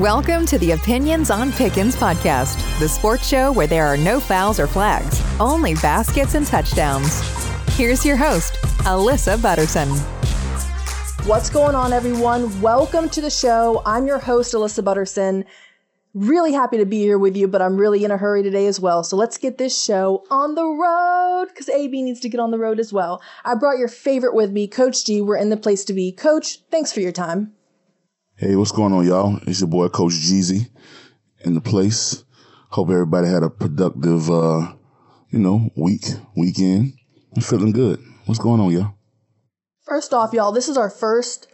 Welcome to the Opinions on Pickens podcast, the sports show where there are no fouls or flags, only baskets and touchdowns. Here's your host, Alyssa Butterson. What's going on, everyone? Welcome to the show. I'm your host, Alyssa Butterson. Really happy to be here with you, but I'm really in a hurry today as well. So let's get this show on the road because AB needs to get on the road as well. I brought your favorite with me, Coach G. We're in the place to be. Coach, thanks for your time. Hey, what's going on, y'all? It's your boy Coach Jeezy in the place. Hope everybody had a productive, uh, you know, week, weekend. I'm feeling good. What's going on, y'all? First off, y'all, this is our first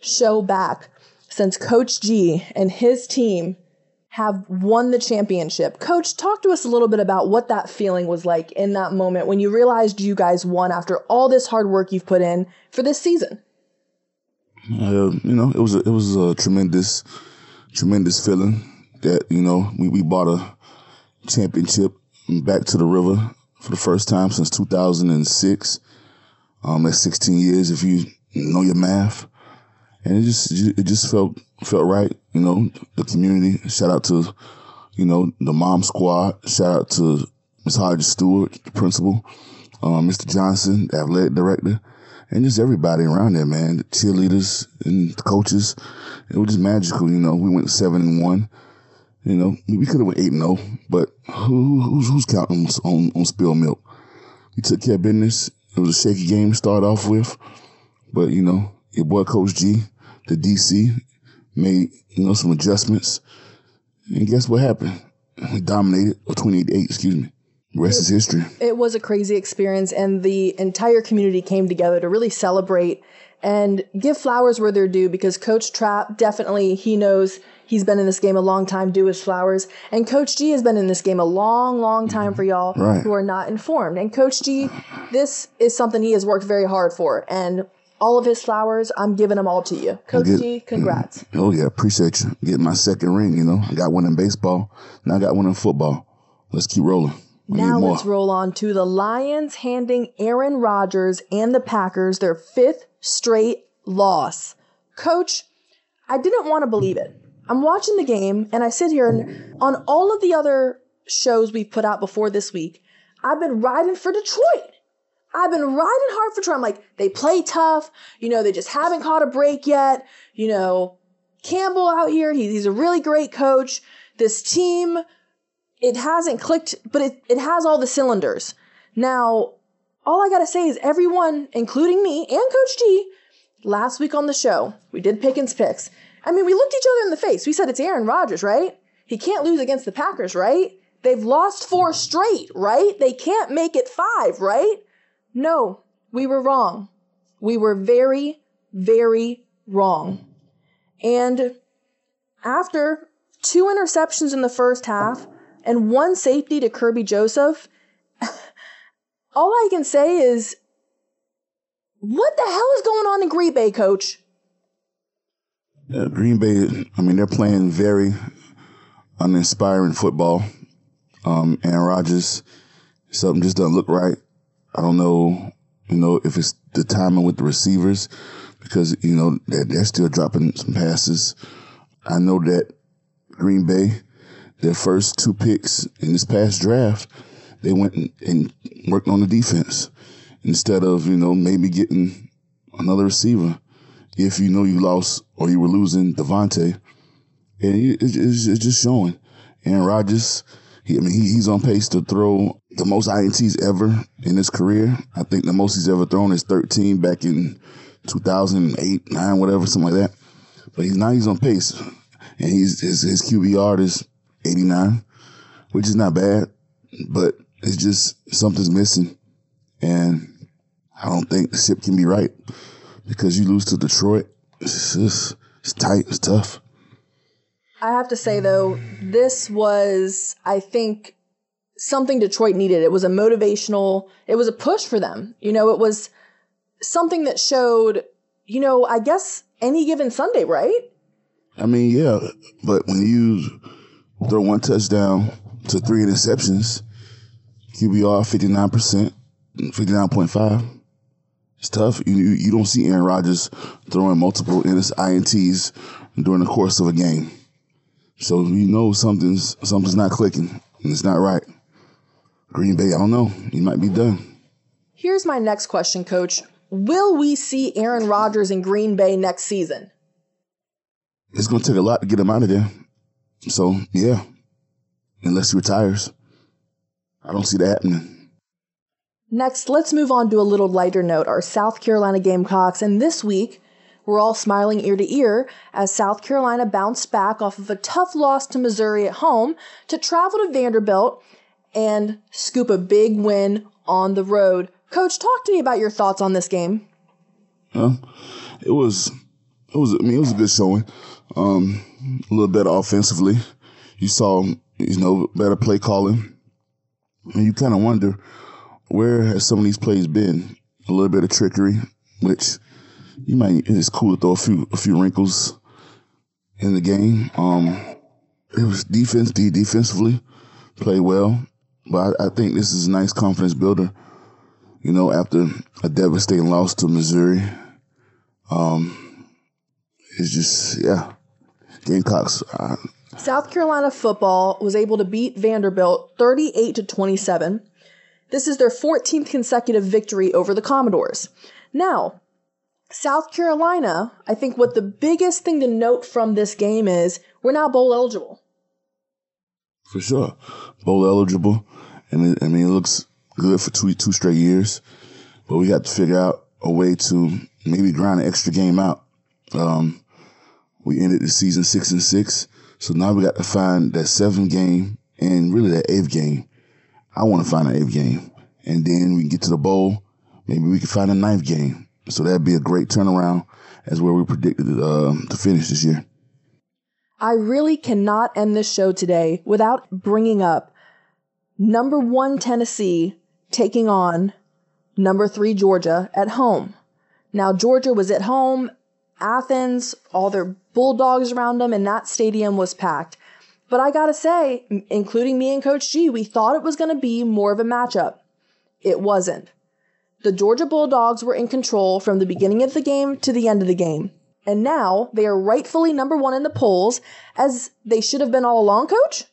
show back since Coach G and his team have won the championship. Coach, talk to us a little bit about what that feeling was like in that moment when you realized you guys won after all this hard work you've put in for this season. Uh, you know, it was a, it was a tremendous, tremendous feeling that you know we, we bought a championship back to the river for the first time since 2006. Um, that's 16 years if you know your math, and it just it just felt felt right. You know, the community. Shout out to you know the mom squad. Shout out to Ms. Hodges Stewart, the principal, um, Mr. Johnson, the athletic director and just everybody around there, man. The cheerleaders and the coaches. It was just magical, you know. We went seven and one. You know, we could have went eight and zero, oh, but who, who's who's counting on on spill milk? We took care of business. It was a shaky game to start off with, but you know, your boy Coach G, the DC, made you know some adjustments, and guess what happened? We dominated, or twenty eight eight, excuse me. The rest is history. It was a crazy experience, and the entire community came together to really celebrate and give flowers where they're due because Coach Trap definitely, he knows he's been in this game a long time, do his flowers. And Coach G has been in this game a long, long time mm-hmm. for y'all right. who are not informed. And Coach G, this is something he has worked very hard for. And all of his flowers, I'm giving them all to you. Coach get, G, congrats. Oh, yeah, appreciate you. Getting my second ring, you know. I got one in baseball, now I got one in football. Let's keep rolling. Now let's roll on to the Lions handing Aaron Rodgers and the Packers their fifth straight loss. Coach, I didn't want to believe it. I'm watching the game and I sit here and on all of the other shows we've put out before this week, I've been riding for Detroit. I've been riding hard for Detroit. I'm like, they play tough. You know, they just haven't caught a break yet. You know, Campbell out here, he's a really great coach. This team it hasn't clicked, but it, it has all the cylinders. Now, all I gotta say is everyone, including me and Coach G, last week on the show, we did Pickens picks. I mean, we looked each other in the face. We said it's Aaron Rodgers, right? He can't lose against the Packers, right? They've lost four straight, right? They can't make it five, right? No, we were wrong. We were very, very wrong. And after two interceptions in the first half, and one safety to Kerby Joseph, all I can say is, what the hell is going on in Green Bay, coach? Yeah, Green Bay, I mean, they're playing very uninspiring football. Um, Aaron Rodgers, something just doesn't look right. I don't know, you know, if it's the timing with the receivers because, you know, they're, they're still dropping some passes. I know that Green Bay, their first two picks in this past draft, they went and, and worked on the defense instead of, you know, maybe getting another receiver if you know you lost or you were losing Davante. And it's, it's just showing. Aaron Rodgers, he, I mean, he, he's on pace to throw the most INTs ever in his career. I think the most he's ever thrown is 13 back in 2008, 9, whatever, something like that. But he's now he's on pace. And he's his, his QBR is 89, which is not bad, but it's just something's missing. And I don't think the ship can be right because you lose to Detroit. It's just, it's tight, it's tough. I have to say though, this was, I think, something Detroit needed. It was a motivational, it was a push for them. You know, it was something that showed, you know, I guess any given Sunday, right? I mean, yeah, but when you throw one touchdown to three interceptions, QBR 59%, 59.5. It's tough. You, you don't see Aaron Rodgers throwing multiple INTs during the course of a game. So you know something's something's not clicking and it's not right. Green Bay, I don't know. He might be done. Here's my next question, coach. Will we see Aaron Rodgers in Green Bay next season? It's going to take a lot to get him out of there. So, yeah, unless he retires, I don't see that happening. Next, let's move on to a little lighter note our South Carolina Gamecocks. And this week, we're all smiling ear to ear as South Carolina bounced back off of a tough loss to Missouri at home to travel to Vanderbilt and scoop a big win on the road. Coach, talk to me about your thoughts on this game. Yeah, it was, it was. I mean, it was a good showing. Um, a little better offensively. You saw, you know, better play calling, and you kind of wonder where has some of these plays been. A little bit of trickery, which you might. It's cool to throw a few a few wrinkles in the game. Um, it was defense, defensively, play well. But I, I think this is a nice confidence builder. You know, after a devastating loss to Missouri, um, it's just yeah, Gamecocks. Uh, South Carolina football was able to beat Vanderbilt 38 to 27. This is their 14th consecutive victory over the Commodores. Now, South Carolina, I think what the biggest thing to note from this game is we're now bowl eligible. For sure, bowl eligible, and it, I mean it looks good for two two straight years, but we got to figure out a way to maybe grind an extra game out. Um, we ended the season six and six, so now we got to find that seventh game and really that eighth game. I want to find an eighth game, and then we can get to the bowl. Maybe we can find a ninth game. So that'd be a great turnaround as where we predicted uh, to finish this year. I really cannot end this show today without bringing up number one Tennessee taking on number three Georgia at home. Now, Georgia was at home, Athens, all their Bulldogs around them, and that stadium was packed. But I gotta say, including me and Coach G, we thought it was gonna be more of a matchup. It wasn't. The Georgia Bulldogs were in control from the beginning of the game to the end of the game. And now they are rightfully number one in the polls, as they should have been all along, coach?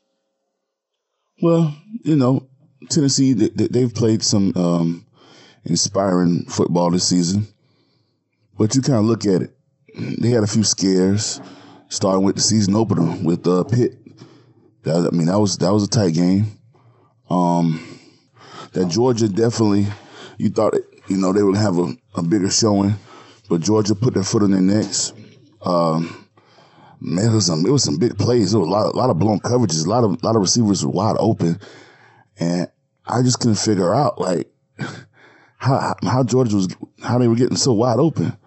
Well, you know, Tennessee, they, have played some um, inspiring football this season. But you kind of look at it, they had a few scares, starting with the season opener with uh, Pitt. That, I mean, that was that was a tight game. Um, that Georgia definitely, you thought, it, you know, they would have a, a bigger showing but Georgia put their foot on their necks. Um, man, it was some it was some big plays. There was a lot, a lot of blown coverages. A lot of a lot of receivers were wide open, and I just couldn't figure out like how how Georgia was how they were getting so wide open,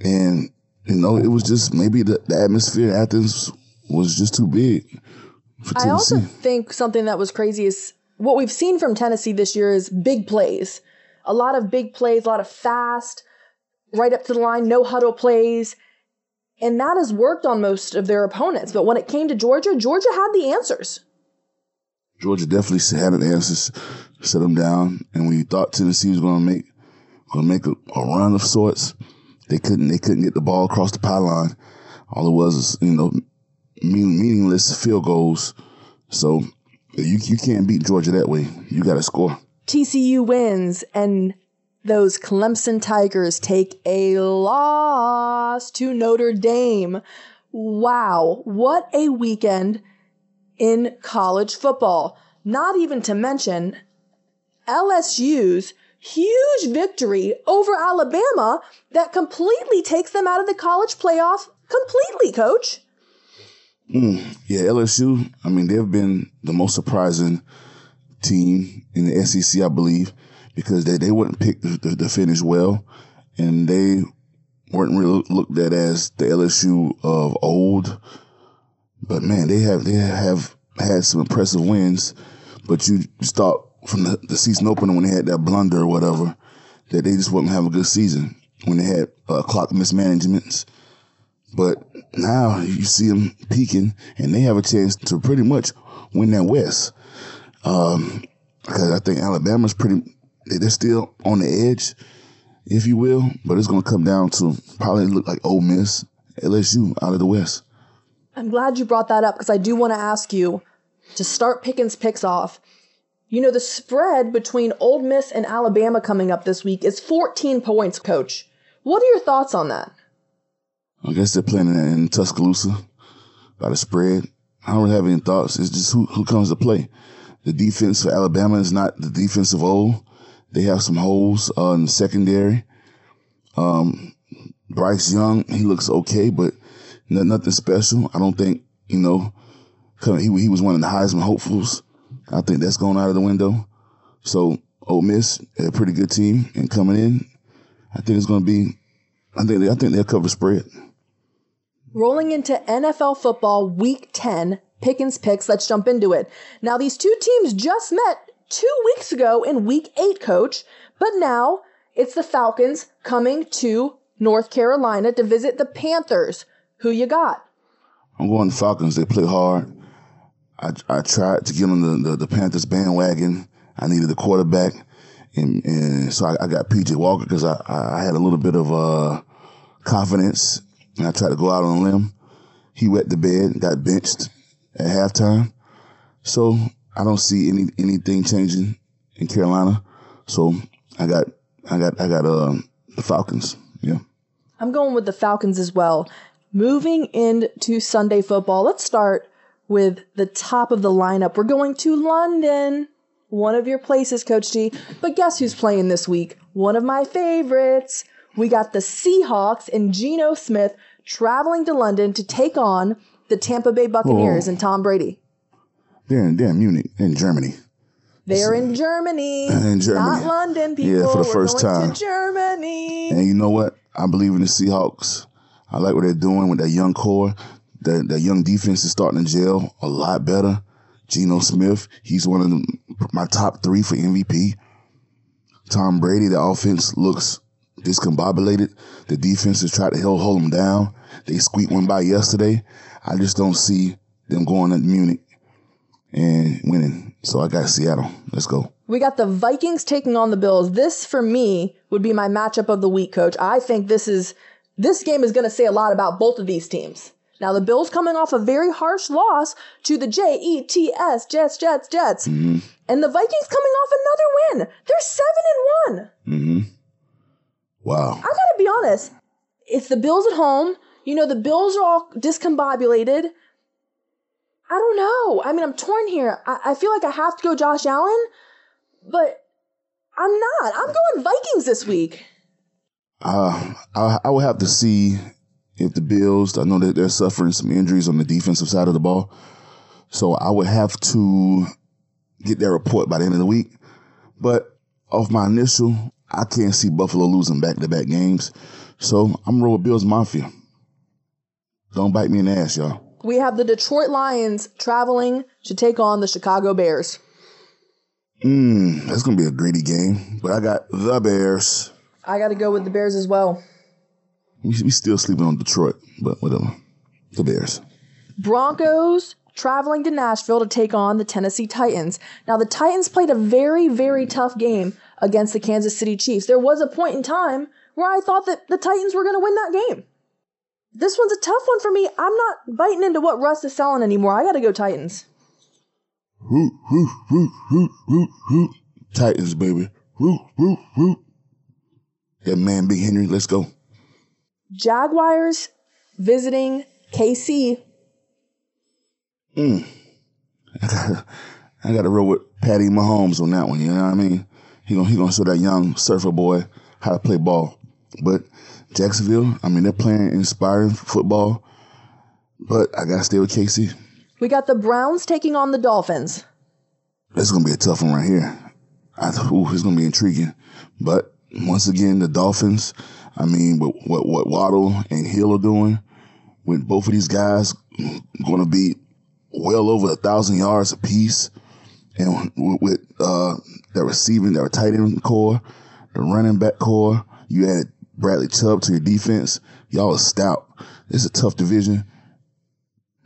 and you know it was just maybe the, the atmosphere in Athens was just too big. I also think something that was crazy is what we've seen from Tennessee this year is big plays. A lot of big plays, a lot of fast, right up to the line, no huddle plays. And that has worked on most of their opponents. But when it came to Georgia, Georgia had the answers. Georgia definitely had the answers, set them down. And when you thought Tennessee was going to make going to make a, a, run of sorts, they couldn't. They couldn't get the ball across the pylon. All it was is you know meaningless field goals. So you you can't beat Georgia that way. You got to score. TCU wins, and those Clemson Tigers take a loss to Notre Dame. Wow, what a weekend in college football. Not even to mention LSU's huge victory over Alabama that completely takes them out of the college playoff completely, coach. Mm, yeah, LSU, I mean, they've been the most surprising team in the SEC, I believe because they, they wouldn't pick the, the, the finish well, and they weren't really looked at as the LSU of old. But man, they have they have had some impressive wins. But you start from the, the season opener when they had that blunder or whatever, that they just wouldn't have a good season when they had uh, clock mismanagements. But now you see them peaking, and they have a chance to pretty much win that West. Um, because I think Alabama's pretty they're still on the edge, if you will, but it's going to come down to probably look like Ole Miss, LSU out of the West. I'm glad you brought that up because I do want to ask you to start Pickens picks off. You know, the spread between Ole Miss and Alabama coming up this week is 14 points, coach. What are your thoughts on that? I guess they're playing in Tuscaloosa by the spread. I don't really have any thoughts. It's just who, who comes to play. The defense for Alabama is not the defense of old. They have some holes uh, in the secondary. Um, Bryce Young, he looks okay, but nothing special. I don't think, you know, he, he was one of the Heisman hopefuls. I think that's going out of the window. So Ole Miss, a pretty good team, and coming in, I think it's going to be. I think I think they'll cover spread. Rolling into NFL football week 10, Pickens picks. Let's jump into it. Now, these two teams just met two weeks ago in week 8, coach, but now it's the Falcons coming to North Carolina to visit the Panthers. Who you got? I'm going to Falcons. They play hard. I, I tried to get on the, the, the Panthers bandwagon. I needed a quarterback. And, and so I, I got PJ Walker because I, I had a little bit of uh, confidence and I tried to go out on a limb. He wet the bed, got benched at halftime. So I don't see any anything changing in Carolina. So I got I got I got uh, the Falcons. Yeah. I'm going with the Falcons as well. Moving into Sunday football, let's start with the top of the lineup. We're going to London, one of your places, Coach G. But guess who's playing this week? One of my favorites. We got the Seahawks and Geno Smith traveling to London to take on the Tampa Bay Buccaneers oh. and Tom Brady. They're in, they're in Munich, in Germany. They're in Germany. In Germany. Not London, people. Yeah, for the We're first going time. To Germany. And you know what? I believe in the Seahawks. I like what they're doing with that young core. That that young defense is starting to gel a lot better. Geno Smith, he's one of the, my top three for MVP. Tom Brady, the offense looks discombobulated. The defense has tried to hold, hold them down. They squeaked one by yesterday. I just don't see them going to Munich and winning. So I got Seattle. Let's go. We got the Vikings taking on the Bills. This, for me, would be my matchup of the week, coach. I think this is this game is going to say a lot about both of these teams. Now, the Bills coming off a very harsh loss to the J E T S, Jets, Jets, Jets. Mm-hmm. And the Vikings coming off another win. They're 7 and 1. Mm-hmm. Wow. I got to be honest. It's the Bills at home. You know, the Bills are all discombobulated. I don't know. I mean, I'm torn here. I, I feel like I have to go Josh Allen, but I'm not. I'm going Vikings this week. Uh, I, I would have to see if the Bills, I know that they're suffering some injuries on the defensive side of the ball. So I would have to get that report by the end of the week. But off my initial, I can't see Buffalo losing back to back games. So I'm roll with Bills Mafia. Don't bite me in the ass, y'all. We have the Detroit Lions traveling to take on the Chicago Bears. Mm, that's to be a gritty game. But I got the Bears. I got to go with the Bears as well. We, we still sleeping on Detroit, but whatever. The Bears. Broncos traveling to Nashville to take on the Tennessee Titans. Now, the Titans played a very, very tough game against the Kansas City Chiefs. There was a point in time where I thought that the Titans were going to win that game. This one's a tough one for me. I'm not biting into what Russ is selling anymore. I got to go Titans. Root, root, root, root, root. Titans, baby. Root, root, root. That man, Big Henry, let's go. Jaguars visiting KC. Mm. I gotta, I gotta roll with Patty Mahomes on that one. You know what I mean? He gonna he gonna show that young surfer boy how to play ball. But Jacksonville, I mean, they're playing inspiring football. But I gotta stay with KC. We got the Browns taking on the Dolphins. That's gonna be a tough one right here. I, ooh, it's gonna be intriguing. But once again, the Dolphins. I mean, what what, what Waddle and Hill are doing, with both of these guys going to be well over a thousand yards apiece, and with, uh, that receiving, that tight end core, the running back core, you add Bradley Chubb to your defense. Y'all are stout. It's a tough division.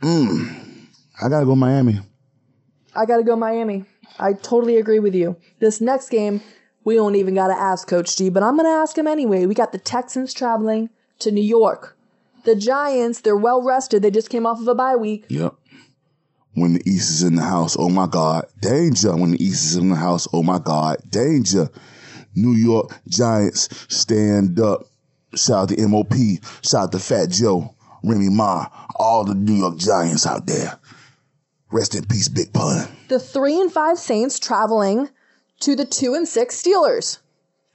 Mm, I gotta go Miami. I got to go Miami. I totally agree with you. This next game, we don't even got to ask Coach G, but I'm going to ask him anyway. We got the Texans traveling to New York The Giants, they're well rested. They just came off of a bye week. Yep. When the East is in the house, oh my God, danger. When the East is in the house, oh my God, danger. New York Giants, stand up. Shout out to MOP. Shout out to Fat Joe, Remy Ma, all the New York Giants out there. Rest in peace, Big Pun. The three and five Saints traveling to the two and six Steelers.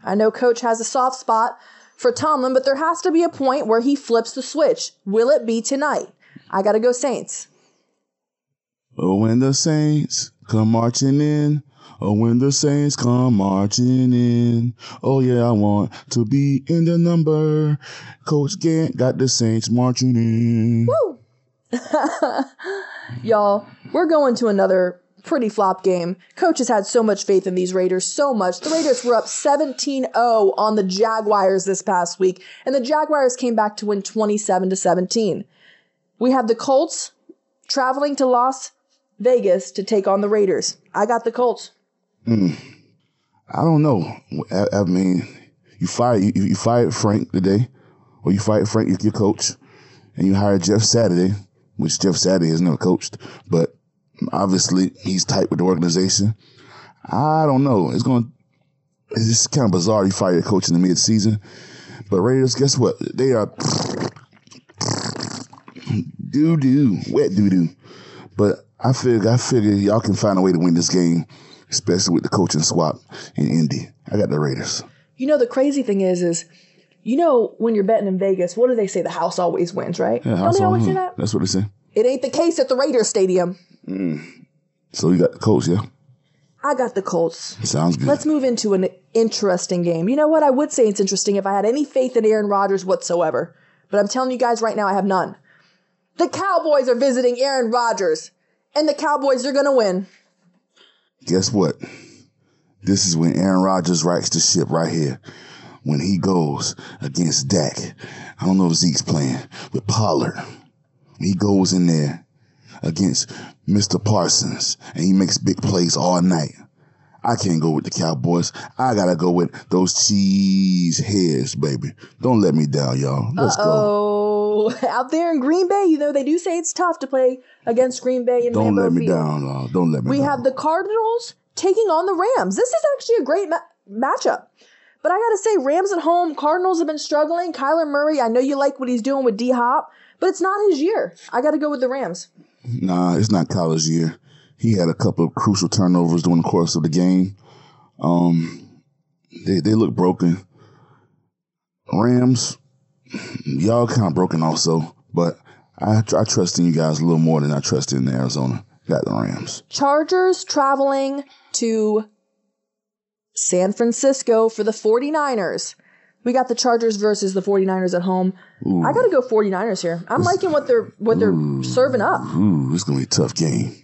I know Coach has a soft spot for Tomlin, but there has to be a point where he flips the switch. Will it be tonight? I got to go Saints. Oh, when the Saints come marching in. Oh, when the Saints come marching in. Oh, yeah, I want to be in the number. Coach Gant got the Saints marching in. Woo! Y'all, we're going to another pretty flop game. Coach has had so much faith in these Raiders, so much. The Raiders were up 17 0 on the Jaguars this past week, and the Jaguars came back to win 27 17. We have the Colts traveling to Las Vegas to take on the Raiders. I got the Colts. Hmm. I don't know. I, I mean, you fired you, you fired Frank today, or you fired Frank, your coach, and you hired Jeff Saturday, which Jeff Saturday has never coached, but obviously he's tight with the organization. I don't know. It's going. It's kind of bizarre. You fire your coach in the mid season, but Raiders, guess what? They are doo doo, wet doo doo. But I figure, I figure y'all can find a way to win this game, especially with the coaching swap in Indy. I got the Raiders. You know, the crazy thing is, is you know when you're betting in Vegas, what do they say? The house always wins, right? Yeah, Don't they always say hmm, that? That's what they say. It ain't the case at the Raiders Stadium. So you got the Colts, yeah? I got the Colts. Sounds good. Let's move into an interesting game. You know what? I would say it's interesting if I had any faith in Aaron Rodgers whatsoever. But I'm telling you guys right now, I have none. The Cowboys are visiting Aaron Rodgers, and the Cowboys are going to win. Guess what? This is when Aaron Rodgers rights the ship right here. When he goes against Dak. I don't know if Zeke's playing with Pollard. He goes in there against Mr. Parsons and he makes big plays all night. I can't go with the Cowboys. I gotta go with those cheese heads, baby. Don't let me down, y'all. Let's go. Oh, out there in Green Bay, you know, they do say it's tough to play against Green Bay in Don't Lambeau let me Field. down, y'all. Don't let me We down. have the Cardinals taking on the Rams. This is actually a great ma- matchup. But I got to say, Rams at home, Cardinals have been struggling. Kyler Murray, I know you like what he's doing with D Hop, but it's not his year. I got to go with the Rams. Nah, it's not college year. He had a couple of crucial turnovers during the course of the game. Um, they they look broken. Rams, y'all kind of broken also, but I I trust in you guys a little more than I trust in Arizona. Got the Rams. Chargers traveling to San Francisco for the 49ers. We got the Chargers versus the 49ers at home. I got to go 49ers here. I'm liking what they're what they're serving up. Ooh, it's gonna be a tough game,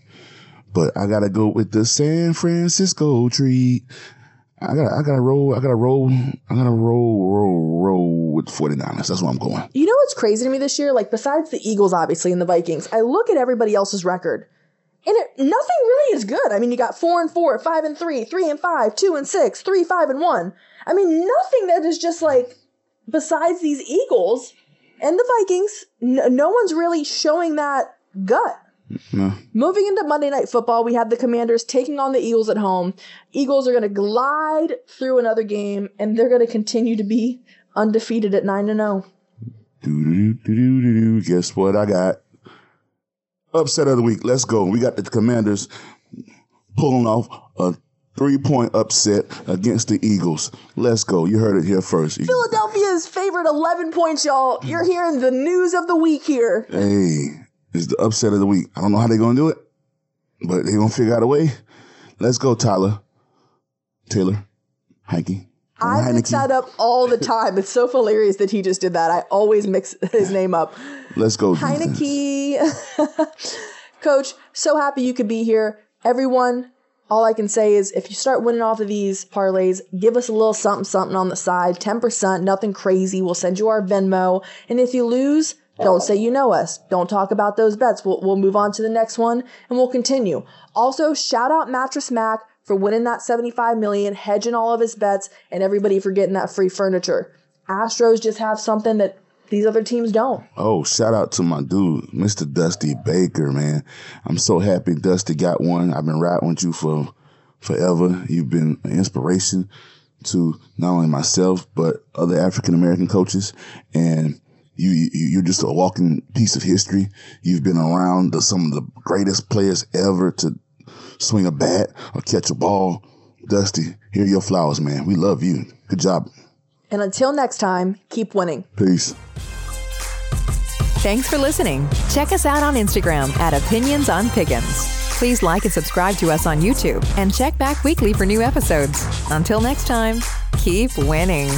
but I gotta go with the San Francisco treat. I gotta I gotta roll. I gotta roll. I gotta roll roll roll with the 49ers. That's where I'm going. You know what's crazy to me this year? Like besides the Eagles, obviously, and the Vikings, I look at everybody else's record, and it, nothing really is good. I mean, you got four and four, five and three, three and five, two and six, three, five and one. I mean, nothing that is just like besides these Eagles and the Vikings. No, no one's really showing that gut. No. Moving into Monday Night Football, we have the Commanders taking on the Eagles at home. Eagles are going to glide through another game, and they're going to continue to be undefeated at nine and oh. zero. Do do do do do do. Guess what I got? Upset of the week. Let's go. We got the Commanders pulling off a three point upset against the Eagles. Let's go. You heard it here first. Philadelphia's favored 11 points, y'all. You're hearing the news of the week here. Hey, it's the upset of the week. I don't know how they're gonna do it, but they're gonna figure out a way. Let's go, Tyler. Taylor. Hanky. I mix that up all the time. It's so hilarious that he just did that. I always mix his name up. Let's go. Heinicke. Coach, so happy you could be here. Everyone, all I can say is if you start winning off of these parlays, give us a little something something on the side. 10%, nothing crazy. We'll send you our Venmo. And if you lose, don't say you know us. Don't talk about those bets. We'll, we'll move on to the next one and we'll continue. Also, shout out Mattress Mac for winning that 75 million, hedging all of his bets, and everybody for getting that free furniture. Astros just have something that these other teams don't. Oh, shout out to my dude, Mr. Dusty Baker, man. I'm so happy Dusty got one. I've been riding with you for forever. You've been an inspiration to not only myself, but other African American coaches. And you, you, you're just a walking piece of history. You've been around the, some of the greatest players ever to swing a bat or catch a ball. Dusty, here are your flowers, man. We love you. Good job. And until next time, keep winning. Peace. Thanks for listening. Check us out on Instagram at Opinions on Pickens. Please like and subscribe to us on YouTube and check back weekly for new episodes. Until next time, keep winning.